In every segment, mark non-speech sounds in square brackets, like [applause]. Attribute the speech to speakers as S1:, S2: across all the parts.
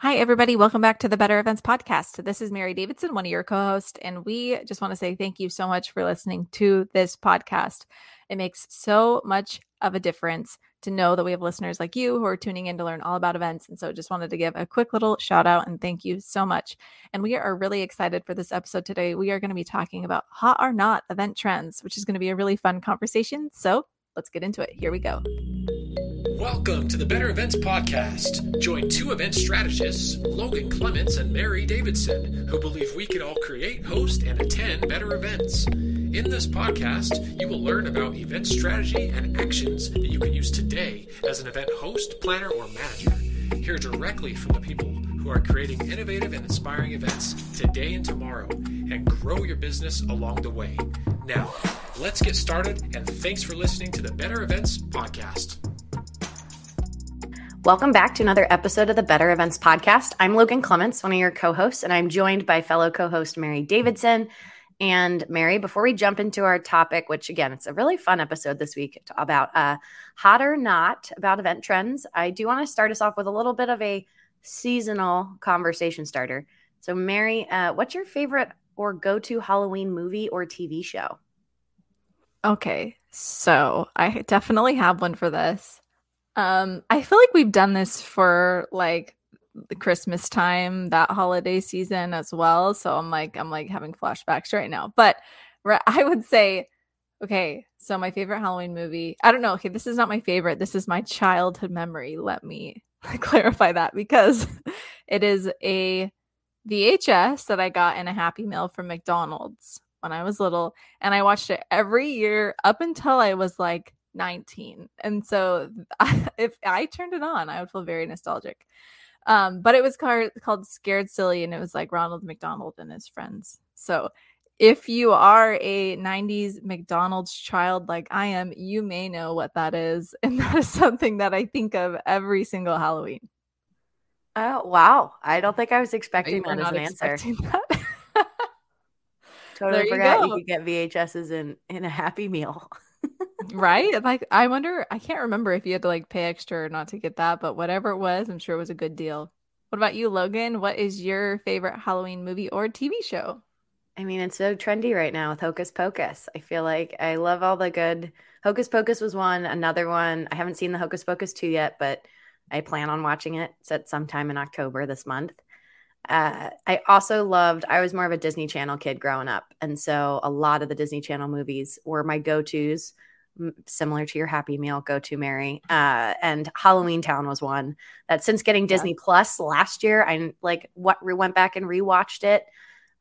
S1: Hi, everybody. Welcome back to the Better Events Podcast. This is Mary Davidson, one of your co hosts, and we just want to say thank you so much for listening to this podcast. It makes so much of a difference to know that we have listeners like you who are tuning in to learn all about events. And so just wanted to give a quick little shout out and thank you so much. And we are really excited for this episode today. We are going to be talking about hot or not event trends, which is going to be a really fun conversation. So let's get into it. Here we go.
S2: Welcome to the Better Events Podcast. Join two event strategists, Logan Clements and Mary Davidson, who believe we can all create, host, and attend better events. In this podcast, you will learn about event strategy and actions that you can use today as an event host, planner, or manager. Hear directly from the people who are creating innovative and inspiring events today and tomorrow and grow your business along the way. Now, let's get started, and thanks for listening to the Better Events Podcast.
S3: Welcome back to another episode of the Better Events Podcast. I'm Logan Clements, one of your co hosts, and I'm joined by fellow co host Mary Davidson. And Mary, before we jump into our topic, which again, it's a really fun episode this week about uh, hot or not about event trends, I do want to start us off with a little bit of a seasonal conversation starter. So, Mary, uh, what's your favorite or go to Halloween movie or TV show?
S1: Okay, so I definitely have one for this. Um, I feel like we've done this for like the Christmas time, that holiday season as well. So I'm like, I'm like having flashbacks right now. But [laughs] I would say, okay, so my favorite Halloween movie, I don't know. Okay, this is not my favorite. This is my childhood memory. Let me [laughs] clarify that because [laughs] it is a VHS that I got in a Happy Meal from McDonald's when I was little. And I watched it every year up until I was like 19. And so [laughs] if I turned it on, I would feel very nostalgic. Um, but it was called, called Scared Silly and it was like Ronald McDonald and his friends. So if you are a 90s McDonald's child like I am, you may know what that is. [laughs] And that is something that I think of every single Halloween.
S3: Oh, wow. I don't think I was expecting that as an answer. That. totally there forgot you, you could get VHSs in, in a Happy Meal. [laughs]
S1: right? Like I wonder, I can't remember if you had to like pay extra or not to get that, but whatever it was, I'm sure it was a good deal. What about you, Logan? What is your favorite Halloween movie or TV show?
S3: I mean, it's so trendy right now with Hocus Pocus. I feel like I love all the good. Hocus Pocus was one, another one. I haven't seen the Hocus Pocus 2 yet, but I plan on watching it. It's at sometime in October this month. Uh, I also loved, I was more of a Disney Channel kid growing up. And so a lot of the Disney Channel movies were my go tos similar to your Happy Meal, Go to Mary. Uh, and Halloween Town was one that since getting Disney yeah. Plus last year, I like what we went back and rewatched it.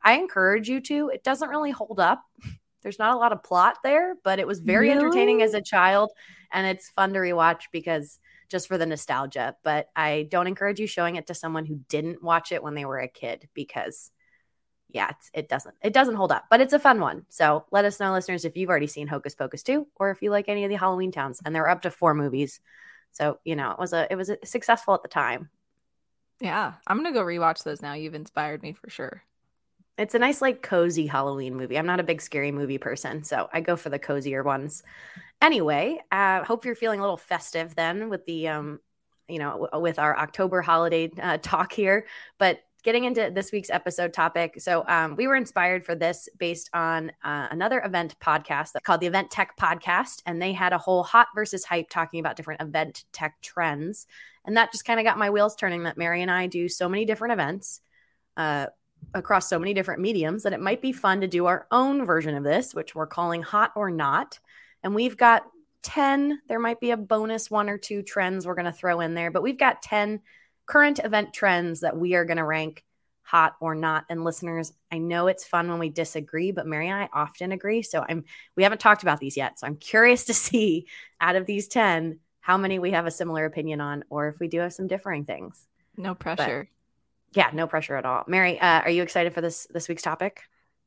S3: I encourage you to. It doesn't really hold up. There's not a lot of plot there, but it was very really? entertaining as a child, and it's fun to rewatch because just for the nostalgia. But I don't encourage you showing it to someone who didn't watch it when they were a kid because yeah, it doesn't it doesn't hold up, but it's a fun one. So let us know, listeners, if you've already seen Hocus Pocus 2 or if you like any of the Halloween towns. And there were up to four movies. So, you know, it was a it was a successful at the time.
S1: Yeah. I'm gonna go rewatch those now. You've inspired me for sure.
S3: It's a nice, like cozy Halloween movie. I'm not a big scary movie person, so I go for the cozier ones. Anyway, uh hope you're feeling a little festive then with the um you know, with our October holiday uh, talk here. But getting into this week's episode topic. So, um, we were inspired for this based on uh, another event podcast called the Event Tech Podcast. And they had a whole hot versus hype talking about different event tech trends. And that just kind of got my wheels turning that Mary and I do so many different events. Uh, across so many different mediums that it might be fun to do our own version of this, which we're calling Hot or Not. And we've got 10, there might be a bonus one or two trends we're going to throw in there, but we've got 10 current event trends that we are going to rank hot or not. And listeners, I know it's fun when we disagree, but Mary and I often agree. So I'm we haven't talked about these yet. So I'm curious to [laughs] see out of these 10 how many we have a similar opinion on or if we do have some differing things.
S1: No pressure.
S3: But, yeah, no pressure at all. Mary, uh, are you excited for this this week's topic?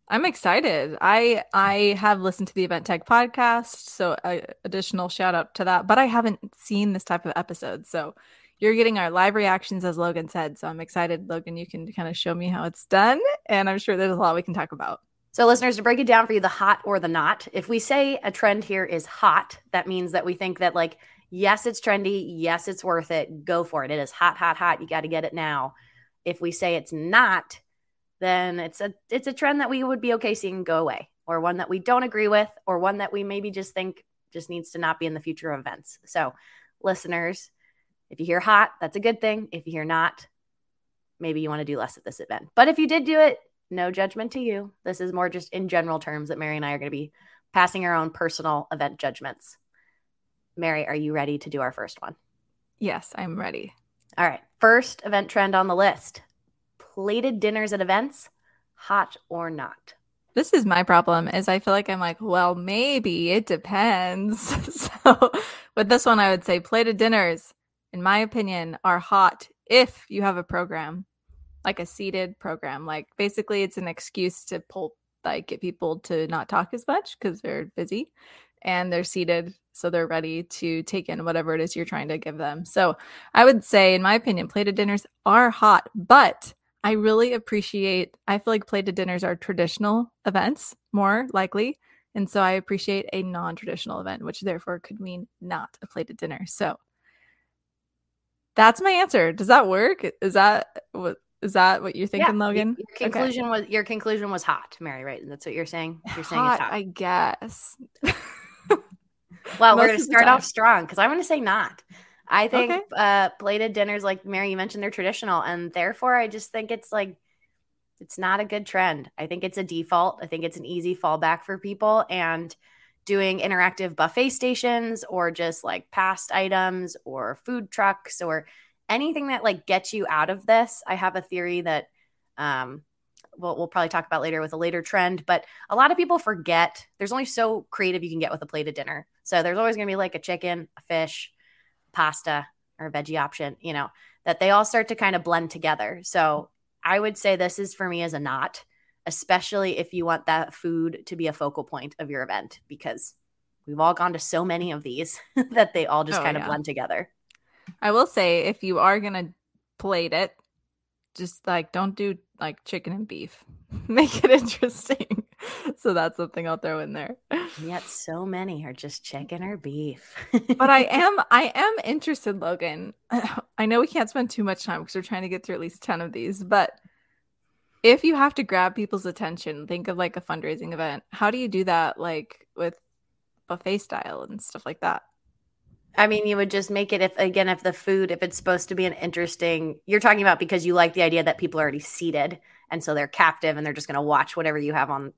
S1: I'm excited. I I have listened to the Event Tech podcast, so uh, additional shout out to that. But I haven't seen this type of episode, so you're getting our live reactions, as Logan said. So I'm excited, Logan. You can kind of show me how it's done. And I'm sure there's a lot we can talk about.
S3: So, listeners, to break it down for you, the hot or the not, if we say a trend here is hot, that means that we think that, like, yes, it's trendy. Yes, it's worth it. Go for it. It is hot, hot, hot. You got to get it now. If we say it's not, then it's a it's a trend that we would be okay seeing go away, or one that we don't agree with, or one that we maybe just think just needs to not be in the future of events. So, listeners, if you hear hot, that's a good thing. If you hear not, maybe you want to do less at this event. But if you did do it, no judgment to you. This is more just in general terms that Mary and I are going to be passing our own personal event judgments. Mary, are you ready to do our first one?
S1: Yes, I'm ready.
S3: All right. First event trend on the list plated dinners at events, hot or not?
S1: This is my problem is I feel like I'm like, well, maybe it depends. [laughs] so with this one, I would say plated dinners, in my opinion, are hot if you have a program, like a seated program. Like basically it's an excuse to pull like get people to not talk as much because they're busy and they're seated so they're ready to take in whatever it is you're trying to give them. So I would say, in my opinion, plated dinners are hot, but I really appreciate, I feel like plated dinners are traditional events more likely. And so I appreciate a non traditional event, which therefore could mean not a plated dinner. So that's my answer. Does that work? Is that what? Is that what you're thinking, yeah, Logan?
S3: Your conclusion okay. was your conclusion was hot, Mary. Right? That's what you're saying. You're saying
S1: hot,
S3: it's hot.
S1: I guess.
S3: well, we're going to start off strong because I want to say not. I think okay. uh, plated dinners, like Mary, you mentioned, they're traditional, and therefore, I just think it's like it's not a good trend. I think it's a default. I think it's an easy fallback for people, and doing interactive buffet stations or just like passed items or food trucks or anything that like gets you out of this. I have a theory that um, we'll, we'll probably talk about later with a later trend, but a lot of people forget there's only so creative you can get with a plated dinner. So there's always going to be like a chicken, a fish, pasta, or a veggie option, you know, that they all start to kind of blend together. So I would say this is for me as a not, especially if you want that food to be a focal point of your event, because we've all gone to so many of these [laughs] that they all just oh, kind of blend together.
S1: I will say if you are going to plate it, just like don't do like chicken and beef. [laughs] Make it interesting. so that's something I'll throw in there.
S3: Yet so many are just chicken or beef.
S1: but I [laughs] am I am interested, Logan. [sighs] I know we can't spend too much time because we're trying to get through at least 10 of these, but if you have to grab people's attention, think of like a fundraising event. How do you do that like with buffet style and stuff like that?
S3: I mean, you would just make it if again if the food if it's supposed to be an interesting you're talking about because you like the idea that people are already seated and so they're captive and they're just going to watch whatever you have on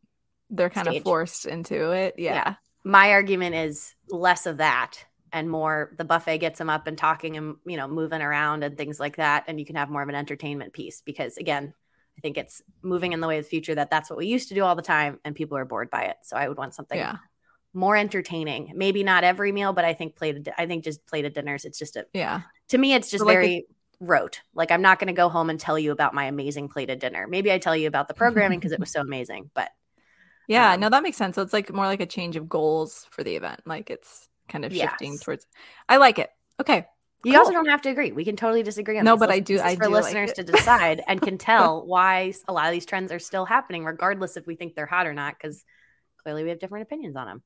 S1: they're kind stage. of forced into it. Yeah. yeah.
S3: My argument is less of that and more the buffet gets them up and talking and you know moving around and things like that and you can have more of an entertainment piece because again I think it's moving in the way of the future that that's what we used to do all the time and people are bored by it. So I would want something yeah more entertaining. Maybe not every meal, but I think plated. I think just plated dinners. It's just a
S1: yeah.
S3: To me, it's just so very like a- rote. Like I'm not going to go home and tell you about my amazing plated dinner. Maybe I tell you about the programming because it was so amazing. But
S1: yeah, um, no, that makes sense. So it's like more like a change of goals for the event. Like it's kind of shifting yes. towards. I like it. Okay.
S3: You cool. also don't have to agree. We can totally disagree on
S1: no, but I do.
S3: I
S1: for
S3: do listeners like to decide and can [laughs] tell why a lot of these trends are still happening, regardless if we think they're hot or not, because clearly we have different opinions on them.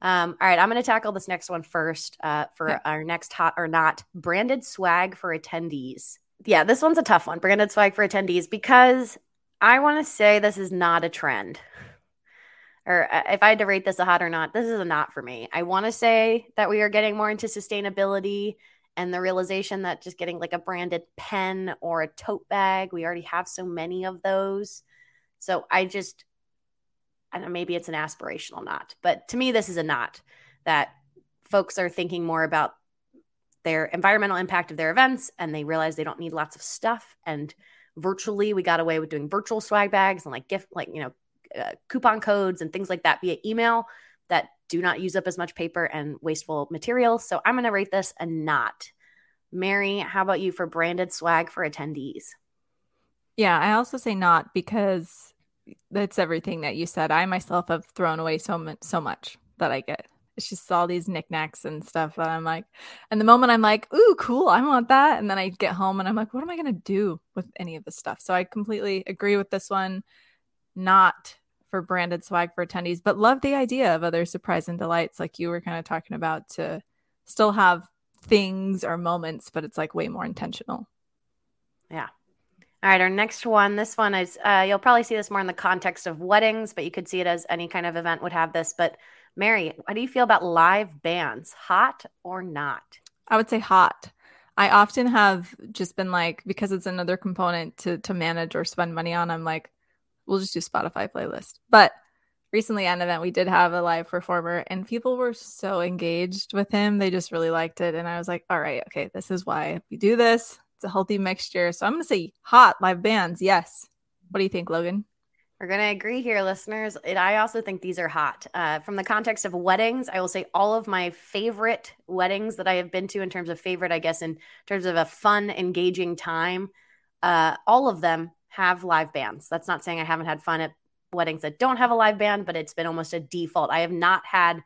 S3: Um, all right, I'm going to tackle this next one first uh, for okay. our next hot or not branded swag for attendees. Yeah, this one's a tough one. Branded swag for attendees because I want to say this is not a trend. Or uh, if I had to rate this a hot or not, this is a not for me. I want to say that we are getting more into sustainability and the realization that just getting like a branded pen or a tote bag, we already have so many of those. So I just I don't know, maybe it's an aspirational not, but to me, this is a not that folks are thinking more about their environmental impact of their events and they realize they don't need lots of stuff. And virtually, we got away with doing virtual swag bags and like gift, like, you know, uh, coupon codes and things like that via email that do not use up as much paper and wasteful material. So I'm going to rate this a not. Mary, how about you for branded swag for attendees?
S1: Yeah, I also say not because that's everything that you said. I myself have thrown away so much, so much that I get. It's just all these knickknacks and stuff that I'm like, and the moment I'm like, ooh, cool, I want that. And then I get home and I'm like, what am I going to do with any of this stuff? So I completely agree with this one. Not for branded swag for attendees, but love the idea of other surprise and delights, like you were kind of talking about, to still have things or moments, but it's like way more intentional.
S3: Yeah. All right, our next one. This one is uh, you'll probably see this more in the context of weddings, but you could see it as any kind of event would have this. But Mary, how do you feel about live bands? Hot or not?
S1: I would say hot. I often have just been like, because it's another component to to manage or spend money on, I'm like, we'll just do Spotify playlist. But recently at an event we did have a live performer and people were so engaged with him. They just really liked it. And I was like, all right, okay, this is why we do this. It's a healthy mixture. So I'm gonna say hot live bands, yes. What do you think, Logan?
S3: We're going to agree here, listeners. And I also think these are hot. Uh, from the context of weddings, I will say all of my favorite weddings that I have been to, in terms of favorite, I guess, in terms of a fun, engaging time, uh, all of them have live bands. That's not saying I haven't had fun at weddings that don't have a live band, but it's been almost a default. I have not had,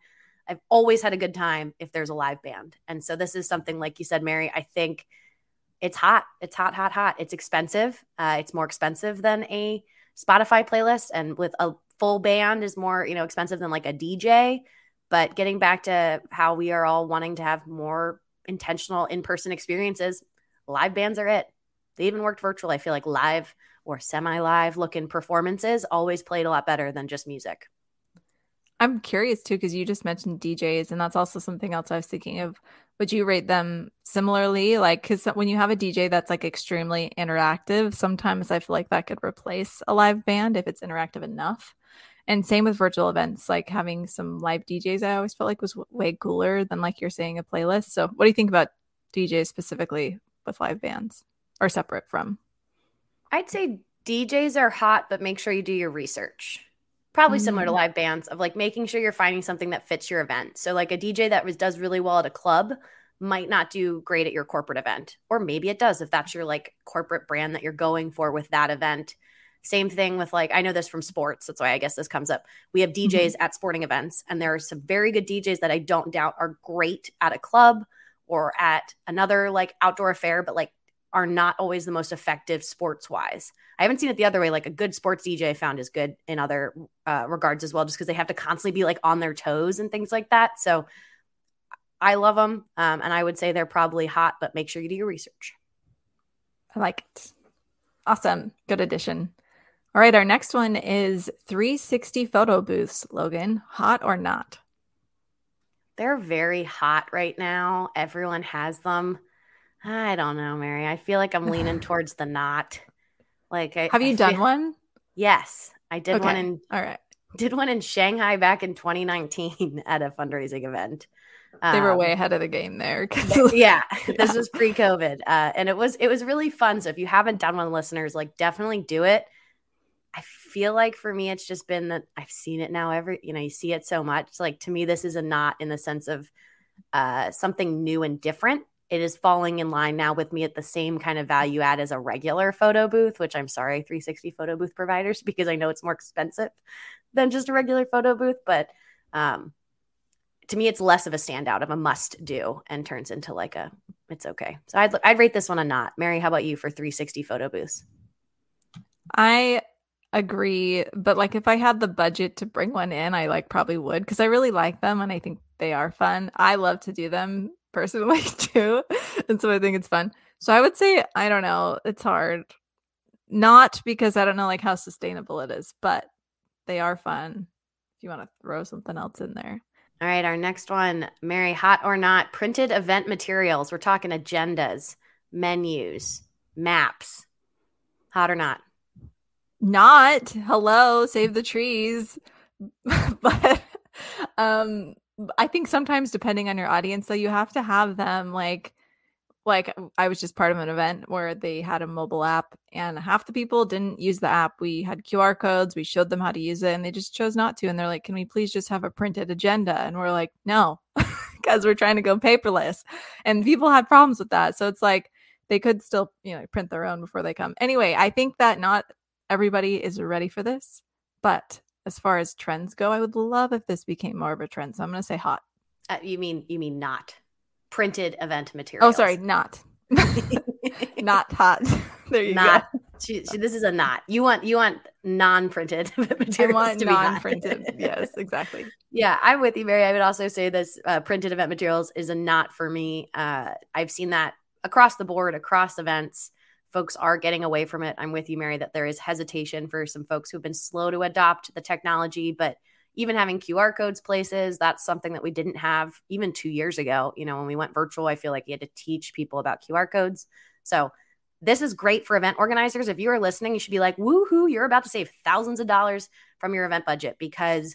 S3: I've always had a good time if there's a live band. And so this is something, like you said, Mary, I think it's hot. It's hot, hot, hot. It's expensive. Uh, it's more expensive than a Spotify playlist and with a full band is more, you know, expensive than like a DJ. But getting back to how we are all wanting to have more intentional in-person experiences, live bands are it. They even worked virtual. I feel like live or semi-live looking performances always played a lot better than just music.
S1: I'm curious too because you just mentioned DJs, and that's also something else I was thinking of. Would you rate them similarly? Like, because when you have a DJ that's like extremely interactive, sometimes I feel like that could replace a live band if it's interactive enough. And same with virtual events, like having some live DJs, I always felt like was way cooler than like you're saying a playlist. So, what do you think about DJs specifically with live bands or separate from?
S3: I'd say DJs are hot, but make sure you do your research probably similar to mm. live bands of like making sure you're finding something that fits your event. So like a DJ that was does really well at a club might not do great at your corporate event or maybe it does if that's your like corporate brand that you're going for with that event. Same thing with like I know this from sports. That's why I guess this comes up. We have DJs mm-hmm. at sporting events and there are some very good DJs that I don't doubt are great at a club or at another like outdoor affair but like are not always the most effective sports wise. I haven't seen it the other way. Like a good sports DJ I found is good in other uh, regards as well, just because they have to constantly be like on their toes and things like that. So I love them. Um, and I would say they're probably hot, but make sure you do your research.
S1: I like it. Awesome. Good addition. All right. Our next one is 360 photo booths, Logan. Hot or not?
S3: They're very hot right now. Everyone has them. I don't know, Mary. I feel like I'm leaning [laughs] towards the not. Like, I,
S1: have you
S3: I
S1: done
S3: feel...
S1: one?
S3: Yes, I did
S1: okay.
S3: one in.
S1: All right,
S3: did one in Shanghai back in 2019 [laughs] at a fundraising event.
S1: They were um, way ahead of the game there.
S3: yeah, [laughs] yeah, this was pre-COVID, uh, and it was it was really fun. So if you haven't done one, listeners, like definitely do it. I feel like for me, it's just been that I've seen it now. Every you know, you see it so much. Like to me, this is a not in the sense of uh, something new and different it is falling in line now with me at the same kind of value add as a regular photo booth, which I'm sorry, 360 photo booth providers, [laughs] because I know it's more expensive than just a regular photo booth. But um, to me, it's less of a standout of a must do and turns into like a it's okay. So I'd I'd rate this one a not. Mary, how about you for 360 photo booths?
S1: I agree, but like if I had the budget to bring one in, I like probably would because I really like them and I think they are fun. I love to do them personally [laughs] too. And so I think it's fun. So I would say, I don't know, it's hard. Not because I don't know like how sustainable it is, but they are fun if you want to throw something else in there.
S3: All right, our next one, Mary, hot or not, printed event materials. We're talking agendas, menus, maps. Hot or not?
S1: Not. Hello, save the trees. [laughs] but um I think sometimes depending on your audience though you have to have them like like I was just part of an event where they had a mobile app and half the people didn't use the app. We had QR codes, we showed them how to use it and they just chose not to and they're like, "Can we please just have a printed agenda?" And we're like, "No." [laughs] because we're trying to go paperless. And people had problems with that. So it's like they could still, you know, print their own before they come. Anyway, I think that not everybody is ready for this, but as far as trends go, I would love if this became more of a trend. So I'm going to say hot.
S3: Uh, you mean you mean not printed event material?
S1: Oh, sorry, not [laughs] not hot. [laughs] there you
S3: not, go. She, she, this is a not. You want you want non-printed [laughs] materials. I
S1: want non-printed. yes, exactly.
S3: Yeah, I'm with you, Mary. I would also say this uh, printed event materials is a not for me. Uh, I've seen that across the board, across events folks are getting away from it. I'm with you, Mary, that there is hesitation for some folks who've been slow to adopt the technology, but even having QR codes places, that's something that we didn't have even two years ago. You know, when we went virtual, I feel like you had to teach people about QR codes. So this is great for event organizers. If you are listening, you should be like, woohoo, you're about to save thousands of dollars from your event budget because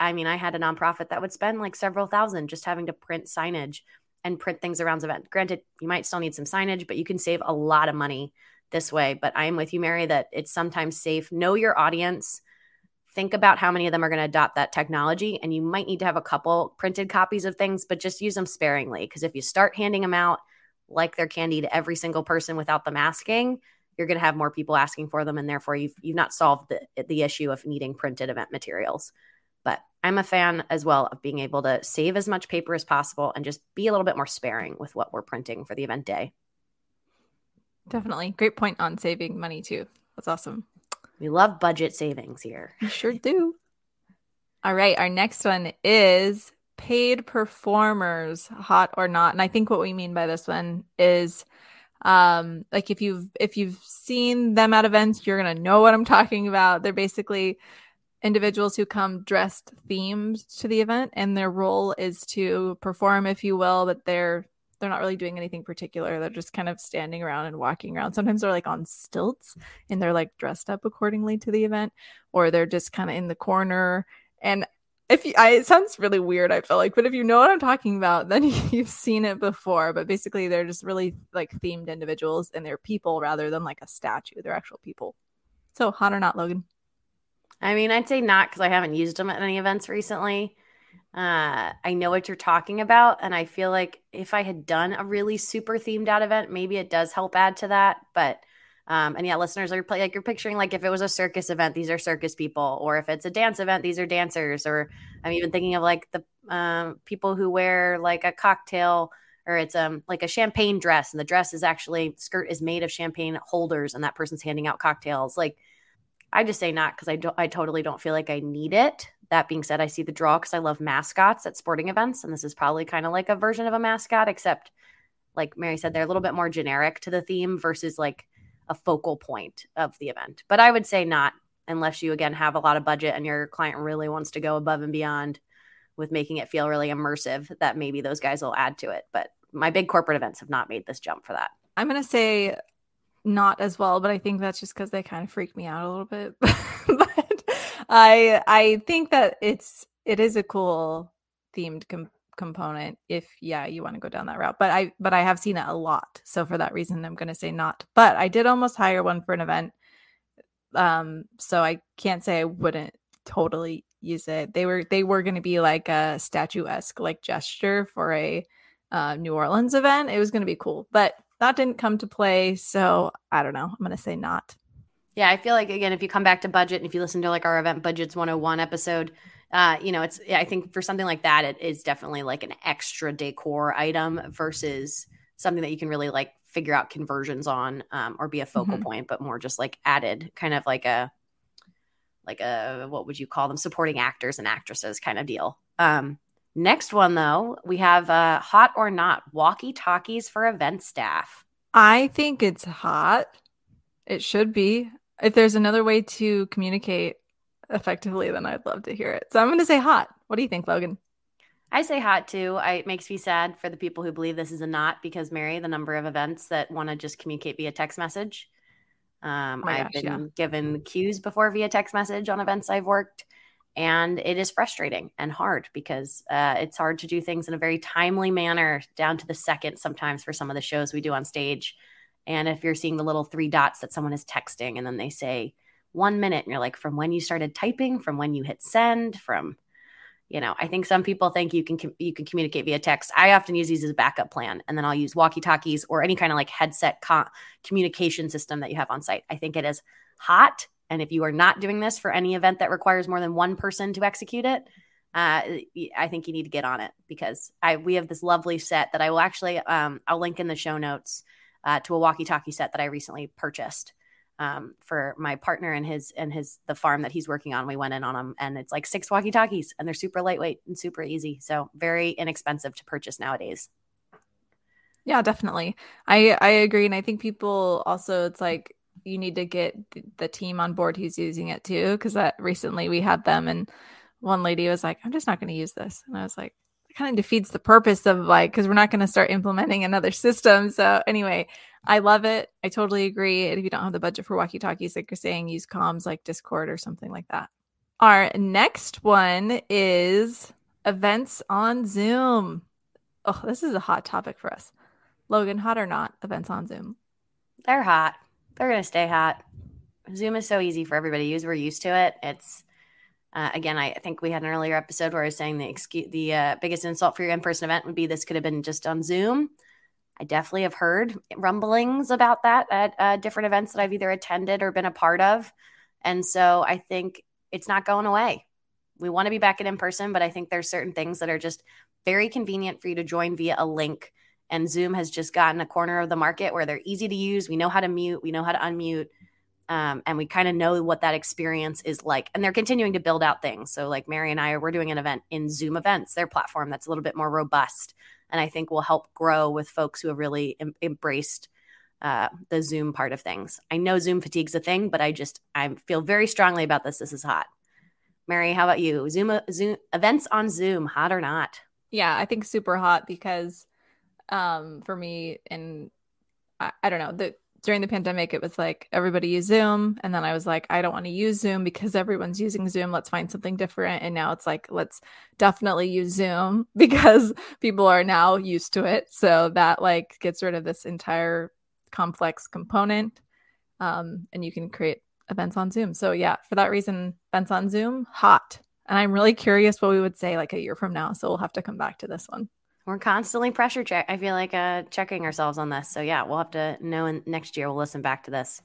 S3: I mean, I had a nonprofit that would spend like several thousand just having to print signage and print things around the event. Granted, you might still need some signage, but you can save a lot of money this way. But I am with you, Mary, that it's sometimes safe. Know your audience think about how many of them are going to adopt that technology and you might need to have a couple printed copies of things but just use them sparingly because if you start handing them out like they're candy to every single person without them asking you're going to have more people asking for them and therefore you've, you've not solved the, the issue of needing printed event materials but i'm a fan as well of being able to save as much paper as possible and just be a little bit more sparing with what we're printing for the event day
S1: definitely great point on saving money too that's awesome
S3: we love budget savings here.
S1: We sure do. All right, our next one is paid performers, hot or not. And I think what we mean by this one is um like if you've if you've seen them at events, you're going to know what I'm talking about. They're basically individuals who come dressed themed to the event and their role is to perform if you will, but they're they're not really doing anything particular. They're just kind of standing around and walking around. Sometimes they're like on stilts and they're like dressed up accordingly to the event, or they're just kind of in the corner. And if you, I, it sounds really weird, I feel like, but if you know what I'm talking about, then [laughs] you've seen it before. But basically, they're just really like themed individuals and they're people rather than like a statue. They're actual people. So, hot or not, Logan?
S3: I mean, I'd say not because I haven't used them at any events recently. Uh i know what you're talking about and i feel like if i had done a really super themed out event maybe it does help add to that but um and yeah listeners are like you're picturing like if it was a circus event these are circus people or if it's a dance event these are dancers or i'm even thinking of like the um people who wear like a cocktail or it's um like a champagne dress and the dress is actually skirt is made of champagne holders and that person's handing out cocktails like I just say not because I don't I totally don't feel like I need it. That being said, I see the draw because I love mascots at sporting events, and this is probably kind of like a version of a mascot, except like Mary said, they're a little bit more generic to the theme versus like a focal point of the event. But I would say not unless you again have a lot of budget and your client really wants to go above and beyond with making it feel really immersive that maybe those guys will add to it. But my big corporate events have not made this jump for that.
S1: I'm going to say not as well, but I think that's just because they kind of freak me out a little bit. [laughs] But I I think that it's it is a cool themed com- component if yeah you want to go down that route but i but i have seen it a lot so for that reason i'm going to say not. But i did almost hire one for an event um so i can't say i wouldn't totally use it. They were they were going to be like a statuesque like gesture for a uh, new orleans event. It was going to be cool but that didn't come to play so i don't know i'm going to say not
S3: yeah, I feel like again, if you come back to budget and if you listen to like our event budgets 101 episode, uh, you know, it's I think for something like that, it is definitely like an extra decor item versus something that you can really like figure out conversions on um, or be a focal mm-hmm. point, but more just like added, kind of like a like a what would you call them, supporting actors and actresses kind of deal. Um, next one though, we have uh, hot or not walkie talkies for event staff.
S1: I think it's hot. It should be if there's another way to communicate effectively, then I'd love to hear it. So I'm going to say hot. What do you think, Logan?
S3: I say hot too. I, it makes me sad for the people who believe this is a not because Mary, the number of events that want to just communicate via text message. Um, oh I've gosh, been yeah. given cues before via text message on events I've worked, and it is frustrating and hard because uh, it's hard to do things in a very timely manner, down to the second sometimes for some of the shows we do on stage. And if you're seeing the little three dots that someone is texting and then they say one minute and you're like, from when you started typing, from when you hit send, from, you know, I think some people think you can, you can communicate via text. I often use these as a backup plan and then I'll use walkie talkies or any kind of like headset co- communication system that you have on site. I think it is hot. And if you are not doing this for any event that requires more than one person to execute it, uh, I think you need to get on it because I we have this lovely set that I will actually um, I'll link in the show notes uh, to a walkie-talkie set that I recently purchased um, for my partner and his and his the farm that he's working on. We went in on them, and it's like six walkie-talkies, and they're super lightweight and super easy. So very inexpensive to purchase nowadays.
S1: Yeah, definitely. I I agree, and I think people also it's like you need to get the team on board who's using it too, because that recently we had them, and one lady was like, "I'm just not going to use this," and I was like, "It kind of defeats the purpose of like because we're not going to start implementing another system." So anyway, I love it. I totally agree. And if you don't have the budget for walkie talkies, like you're saying, use comms like Discord or something like that. Our next one is events on Zoom. Oh, this is a hot topic for us. Logan, hot or not, events on Zoom?
S3: They're hot. They're going to stay hot. Zoom is so easy for everybody to use. We're used to it. It's, uh, again, I think we had an earlier episode where I was saying the excuse, the uh, biggest insult for your in person event would be this could have been just on Zoom. I definitely have heard rumblings about that at uh, different events that I've either attended or been a part of. And so I think it's not going away. We want to be back in in person, but I think there's certain things that are just very convenient for you to join via a link. And Zoom has just gotten a corner of the market where they're easy to use. We know how to mute, we know how to unmute, um, and we kind of know what that experience is like. And they're continuing to build out things. So, like Mary and I, we're doing an event in Zoom Events, their platform that's a little bit more robust and I think will help grow with folks who have really em- embraced uh, the Zoom part of things. I know Zoom fatigue's a thing, but I just I feel very strongly about this. This is hot. Mary, how about you? Zoom Zoom events on Zoom, hot or not?
S1: Yeah, I think super hot because um, for me, and I, I don't know the during the pandemic, it was like everybody use Zoom. And then I was like, I don't want to use Zoom because everyone's using Zoom. Let's find something different. And now it's like, let's definitely use Zoom [laughs] because people are now used to it. So that like gets rid of this entire complex component. Um, and you can create events on Zoom. So yeah, for that reason, events on Zoom, hot. And I'm really curious what we would say like a year from now. So we'll have to come back to this one
S3: we're constantly pressure check. I feel like uh, checking ourselves on this. So yeah, we'll have to know. In, next year, we'll listen back to this.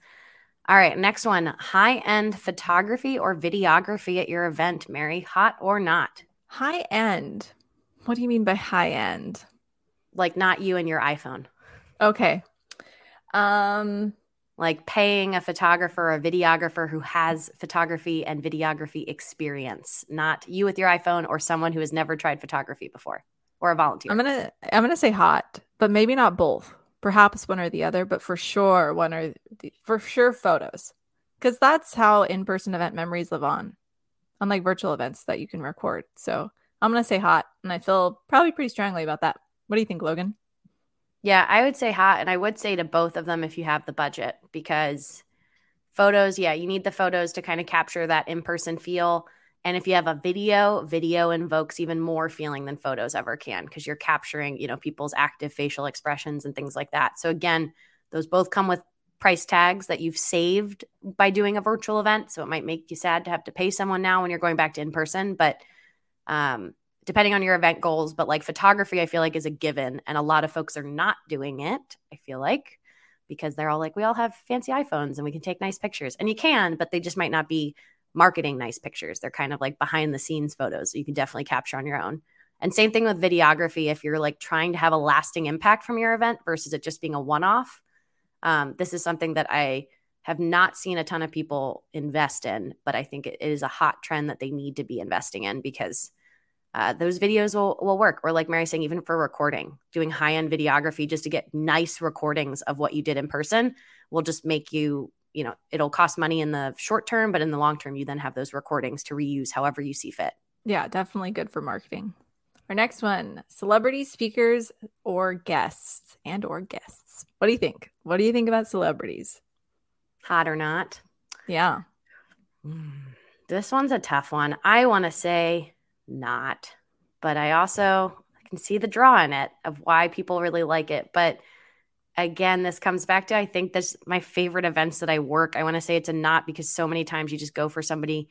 S3: All right, next one: high end photography or videography at your event, Mary. Hot or not?
S1: High end. What do you mean by high end?
S3: Like not you and your iPhone.
S1: Okay. Um
S3: like paying a photographer or a videographer who has photography and videography experience, not you with your iPhone or someone who has never tried photography before or a volunteer?
S1: I'm gonna I'm gonna say hot, but maybe not both. Perhaps one or the other, but for sure one or the, for sure photos, because that's how in-person event memories live on, unlike virtual events that you can record. So I'm gonna say hot, and I feel probably pretty strongly about that. What do you think, Logan?
S3: Yeah, I would say hot, and I would say to both of them if you have the budget, because photos, yeah, you need the photos to kind of capture that in-person feel and if you have a video, video invokes even more feeling than photos ever can because you're capturing, you know, people's active facial expressions and things like that. So again, those both come with price tags that you've saved by doing a virtual event. So it might make you sad to have to pay someone now when you're going back to in person, but um, depending on your event goals, but like photography, I feel like is a given. And a lot of folks are not doing it, I feel like, because they're all like, we all have fancy iPhones and we can take nice pictures. And you can, but they just might not be marketing nice pictures. They're kind of like behind the scenes photos you can definitely capture on your own. And same thing with videography. If you're like trying to have a lasting impact from your event versus it just being a one off, um, this is something that I have not seen a ton of people invest in, but I think it is a hot trend that they need to be investing in because uh, those videos will, will work. Or like Mary saying, even for recording, doing high end videography just to get nice recordings of what you did in person will just make you you know, it'll cost money in the short term, but in the long term, you then have those recordings to reuse however you see fit.
S1: Yeah, definitely good for marketing. Our next one, celebrity speakers or guests and or guests. What do you think? What do you think about celebrities?
S3: Hot or not?
S1: Yeah.
S3: Hmm, this one's a tough one. I want to say not, but I also I can see the draw in it of why people really like it, but again, this comes back to I think this my favorite events that I work. I want to say it's a not because so many times you just go for somebody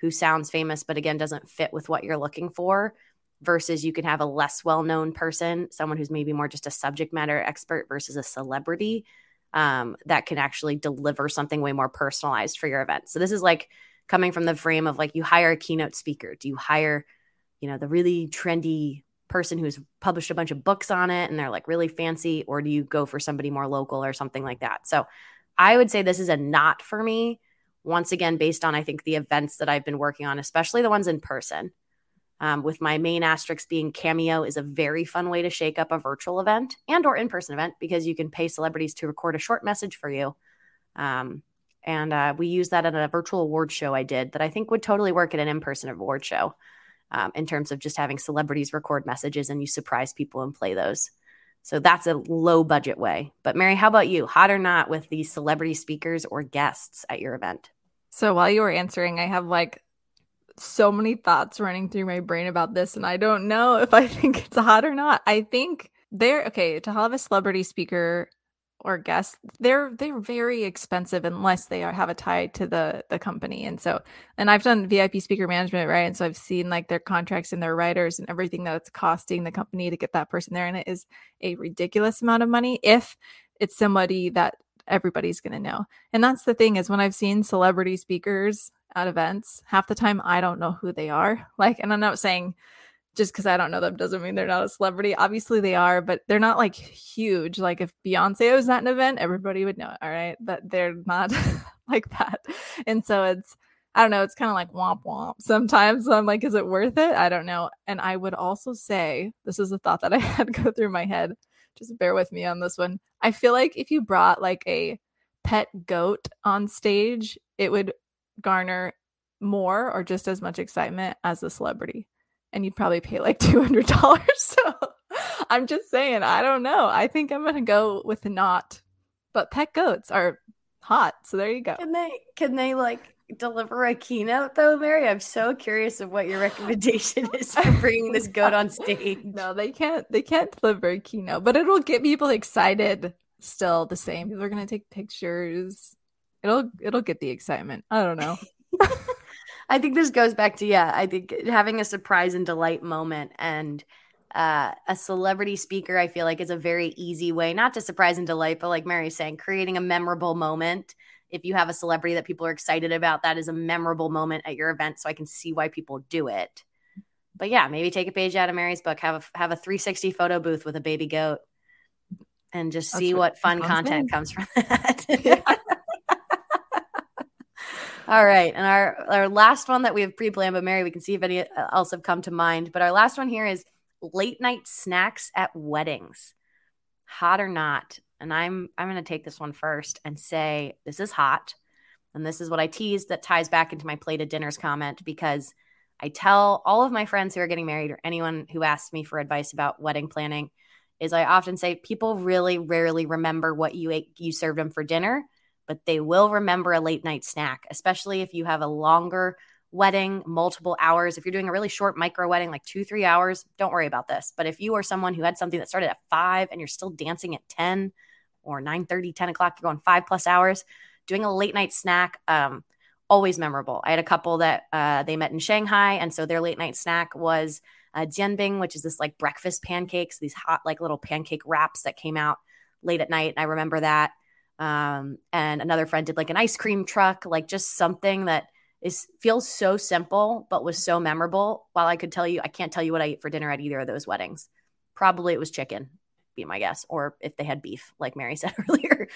S3: who sounds famous, but again doesn't fit with what you're looking for. Versus you can have a less well known person, someone who's maybe more just a subject matter expert versus a celebrity um, that can actually deliver something way more personalized for your event. So this is like coming from the frame of like you hire a keynote speaker. Do you hire, you know, the really trendy person who's published a bunch of books on it and they're like really fancy or do you go for somebody more local or something like that? So i would say this is a not for me once again based on i think the events that i've been working on especially the ones in person. Um, with my main asterisk being Cameo is a very fun way to shake up a virtual event and or in-person event because you can pay celebrities to record a short message for you. Um, and uh, we used that at a virtual award show I did that I think would totally work at an in-person award show um, in terms of just having celebrities record messages and you surprise people and play those. So that's a low budget way. But Mary, how about you? Hot or not with these celebrity speakers or guests at your event?
S1: So while you were answering, I have like so many thoughts running through my brain about this, and I don't know if I [laughs] think it's hot or not. I think they're okay to have a celebrity speaker or guests they're they're very expensive unless they are, have a tie to the the company. And so and i've done vip speaker management right? And so i've seen like their contracts and their riders and everything that's costing the company to get that person there. And it is a ridiculous amount of money if it's somebody that everybody's going to know. And that's the thing is when i've seen celebrity speakers at events half the time i don't know who they are. Like and i'm not saying just because I don't know them doesn't mean they're not a celebrity. Obviously they are, but they're not like huge. Like if Beyonce was at an event, everybody would know. it. All right. But they're not [laughs] like that. And so it's I don't know, it's kind of like womp womp. Sometimes I'm like, is it worth it? I don't know. And I would also say, this is a thought that I [laughs] had go through my head. Just bear with me on this one. I feel like if you brought like a pet goat on stage, it would garner more or just as much excitement as a celebrity and you'd probably pay like [laughs] $200. So I'm just saying, I don't know. I think I'm going to go with not. But pet goats are hot. So there you go.
S3: Can they, can they like deliver a keynote though, Mary? I'm so curious of what your [laughs] recommendation is for bringing this goat on stage.
S1: No, they can't, they can't deliver a keynote, but it'll get people excited still the same. People are going to take pictures. It'll, it'll get the excitement. I don't know. [laughs]
S3: I think this goes back to yeah. I think having a surprise and delight moment and uh, a celebrity speaker, I feel like is a very easy way not to surprise and delight, but like Mary's saying, creating a memorable moment. If you have a celebrity that people are excited about, that is a memorable moment at your event. So I can see why people do it. But yeah, maybe take a page out of Mary's book, have a have a 360 photo booth with a baby goat, and just see what, what fun content comes from [laughs] that. [laughs] All right. And our, our last one that we have pre planned, but Mary, we can see if any uh, else have come to mind. But our last one here is late night snacks at weddings. Hot or not? And I'm I'm going to take this one first and say this is hot. And this is what I teased that ties back into my plated dinners comment because I tell all of my friends who are getting married or anyone who asks me for advice about wedding planning is I often say people really rarely remember what you ate you served them for dinner but they will remember a late night snack, especially if you have a longer wedding, multiple hours. If you're doing a really short micro wedding, like two, three hours, don't worry about this. But if you are someone who had something that started at five and you're still dancing at 10 or 9 30, 10 o'clock, you're going five plus hours, doing a late night snack, um, always memorable. I had a couple that uh, they met in Shanghai. And so their late night snack was uh, jianbing, which is this like breakfast pancakes, these hot, like little pancake wraps that came out late at night. And I remember that. Um, and another friend did like an ice cream truck, like just something that is feels so simple but was so memorable. While I could tell you, I can't tell you what I ate for dinner at either of those weddings. Probably it was chicken, be my guess, or if they had beef, like Mary [laughs] said earlier,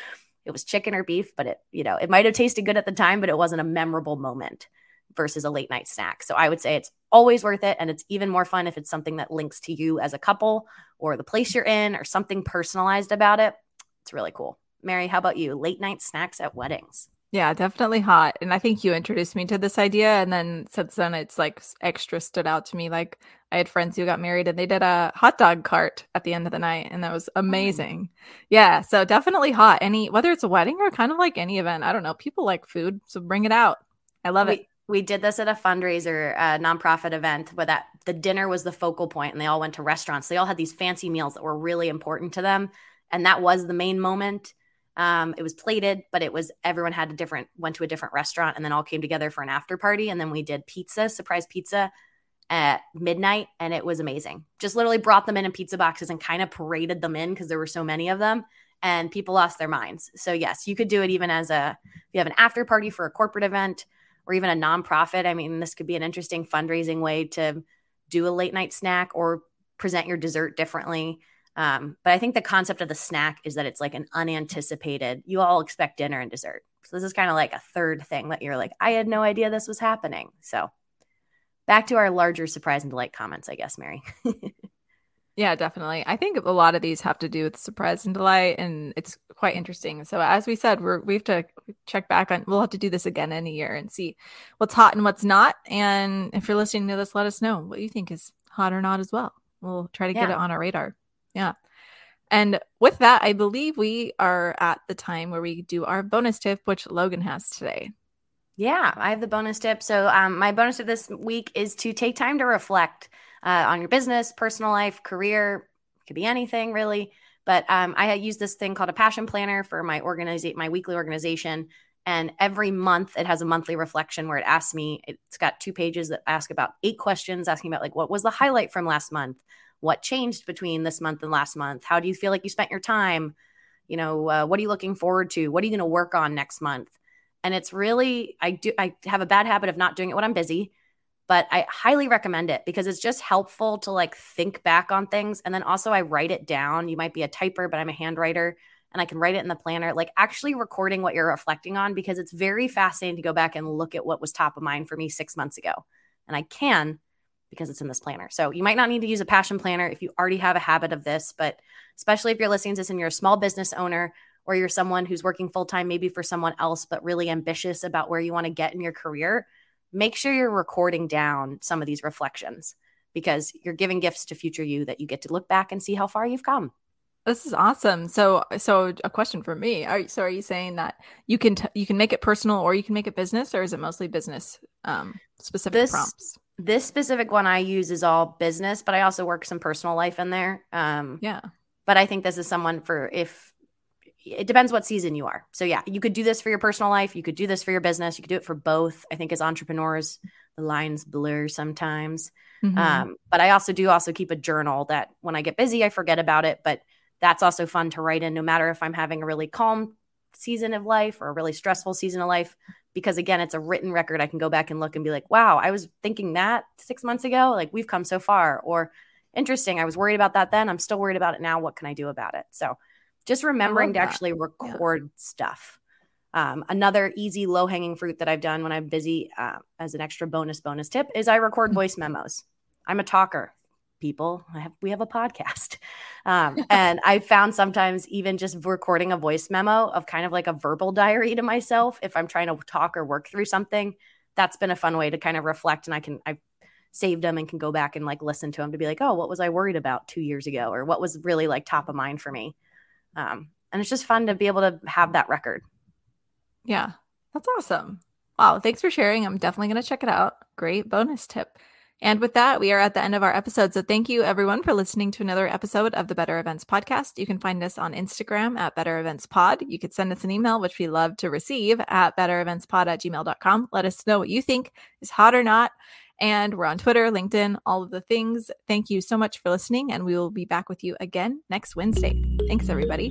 S3: it was chicken or beef. But it, you know, it might have tasted good at the time, but it wasn't a memorable moment versus a late night snack. So I would say it's always worth it. And it's even more fun if it's something that links to you as a couple or the place you're in or something personalized about it. It's really cool. Mary, how about you? Late night snacks at weddings.
S1: Yeah, definitely hot. And I think you introduced me to this idea. And then since then, it's like extra stood out to me. Like I had friends who got married and they did a hot dog cart at the end of the night. And that was oh, amazing. Oh. Yeah. So definitely hot. Any, whether it's a wedding or kind of like any event, I don't know. People like food. So bring it out. I love
S3: we,
S1: it.
S3: We did this at a fundraiser, a nonprofit event where that the dinner was the focal point and they all went to restaurants. They all had these fancy meals that were really important to them. And that was the main moment um, it was plated, but it was everyone had a different went to a different restaurant and then all came together for an after party. And then we did pizza, surprise pizza at midnight, and it was amazing. Just literally brought them in in pizza boxes and kind of paraded them in because there were so many of them, and people lost their minds. So yes, you could do it even as a if you have an after party for a corporate event or even a nonprofit. I mean, this could be an interesting fundraising way to do a late night snack or present your dessert differently. Um, but I think the concept of the snack is that it's like an unanticipated, you all expect dinner and dessert. So this is kind of like a third thing that you're like, I had no idea this was happening. So back to our larger surprise and delight comments, I guess, Mary. [laughs]
S1: yeah, definitely. I think a lot of these have to do with surprise and delight, and it's quite interesting. So, as we said, we're we have to check back on. We'll have to do this again in a year and see what's hot and what's not. And if you're listening to this, let us know what you think is hot or not as well. We'll try to yeah. get it on our radar. Yeah. And with that, I believe we are at the time where we do our bonus tip, which Logan has today.
S3: Yeah, I have the bonus tip. So, um, my bonus tip this week is to take time to reflect uh, on your business, personal life, career. Could be anything really. But um, I use this thing called a passion planner for my organization, my weekly organization. And every month it has a monthly reflection where it asks me, it's got two pages that ask about eight questions, asking about like what was the highlight from last month? What changed between this month and last month? How do you feel like you spent your time? You know, uh, what are you looking forward to? What are you going to work on next month? and it's really i do i have a bad habit of not doing it when i'm busy but i highly recommend it because it's just helpful to like think back on things and then also i write it down you might be a typer but i'm a handwriter and i can write it in the planner like actually recording what you're reflecting on because it's very fascinating to go back and look at what was top of mind for me six months ago and i can because it's in this planner so you might not need to use a passion planner if you already have a habit of this but especially if you're listening to this and you're a small business owner or you're someone who's working full time, maybe for someone else, but really ambitious about where you want to get in your career, make sure you're recording down some of these reflections because you're giving gifts to future you that you get to look back and see how far you've come.
S1: This is awesome. So, so a question for me: Are so are you saying that you can t- you can make it personal or you can make it business, or is it mostly business um, specific this, prompts?
S3: This specific one I use is all business, but I also work some personal life in there. Um,
S1: yeah.
S3: But I think this is someone for if it depends what season you are. So yeah, you could do this for your personal life, you could do this for your business, you could do it for both. I think as entrepreneurs, the lines blur sometimes. Mm-hmm. Um, but I also do also keep a journal that when I get busy, I forget about it. But that's also fun to write in, no matter if I'm having a really calm season of life or a really stressful season of life. Because again, it's a written record. I can go back and look and be like, wow, I was thinking that six months ago. Like we've come so far. Or interesting, I was worried about that then. I'm still worried about it now. What can I do about it? So just remembering to that. actually record yeah. stuff. Um, another easy, low hanging fruit that I've done when I'm busy uh, as an extra bonus bonus tip is I record mm. voice memos. I'm a talker, people. I have we have a podcast, um, and I found sometimes even just recording a voice memo of kind of like a verbal diary to myself if I'm trying to talk or work through something. That's been a fun way to kind of reflect, and I can I saved them and can go back and like listen to them to be like, oh, what was I worried about two years ago, or what was really like top of mind for me. Um, and it's just fun to be able to have that record.
S1: Yeah, that's awesome. Wow, thanks for sharing. I'm definitely going to check it out. Great bonus tip. And with that, we are at the end of our episode. So thank you everyone for listening to another episode of the Better Events Podcast. You can find us on Instagram at Better Events Pod. You could send us an email, which we love to receive at bettereventspod at gmail.com. Let us know what you think is hot or not. And we're on Twitter, LinkedIn, all of the things. Thank you so much for listening, and we will be back with you again next Wednesday. Thanks, everybody.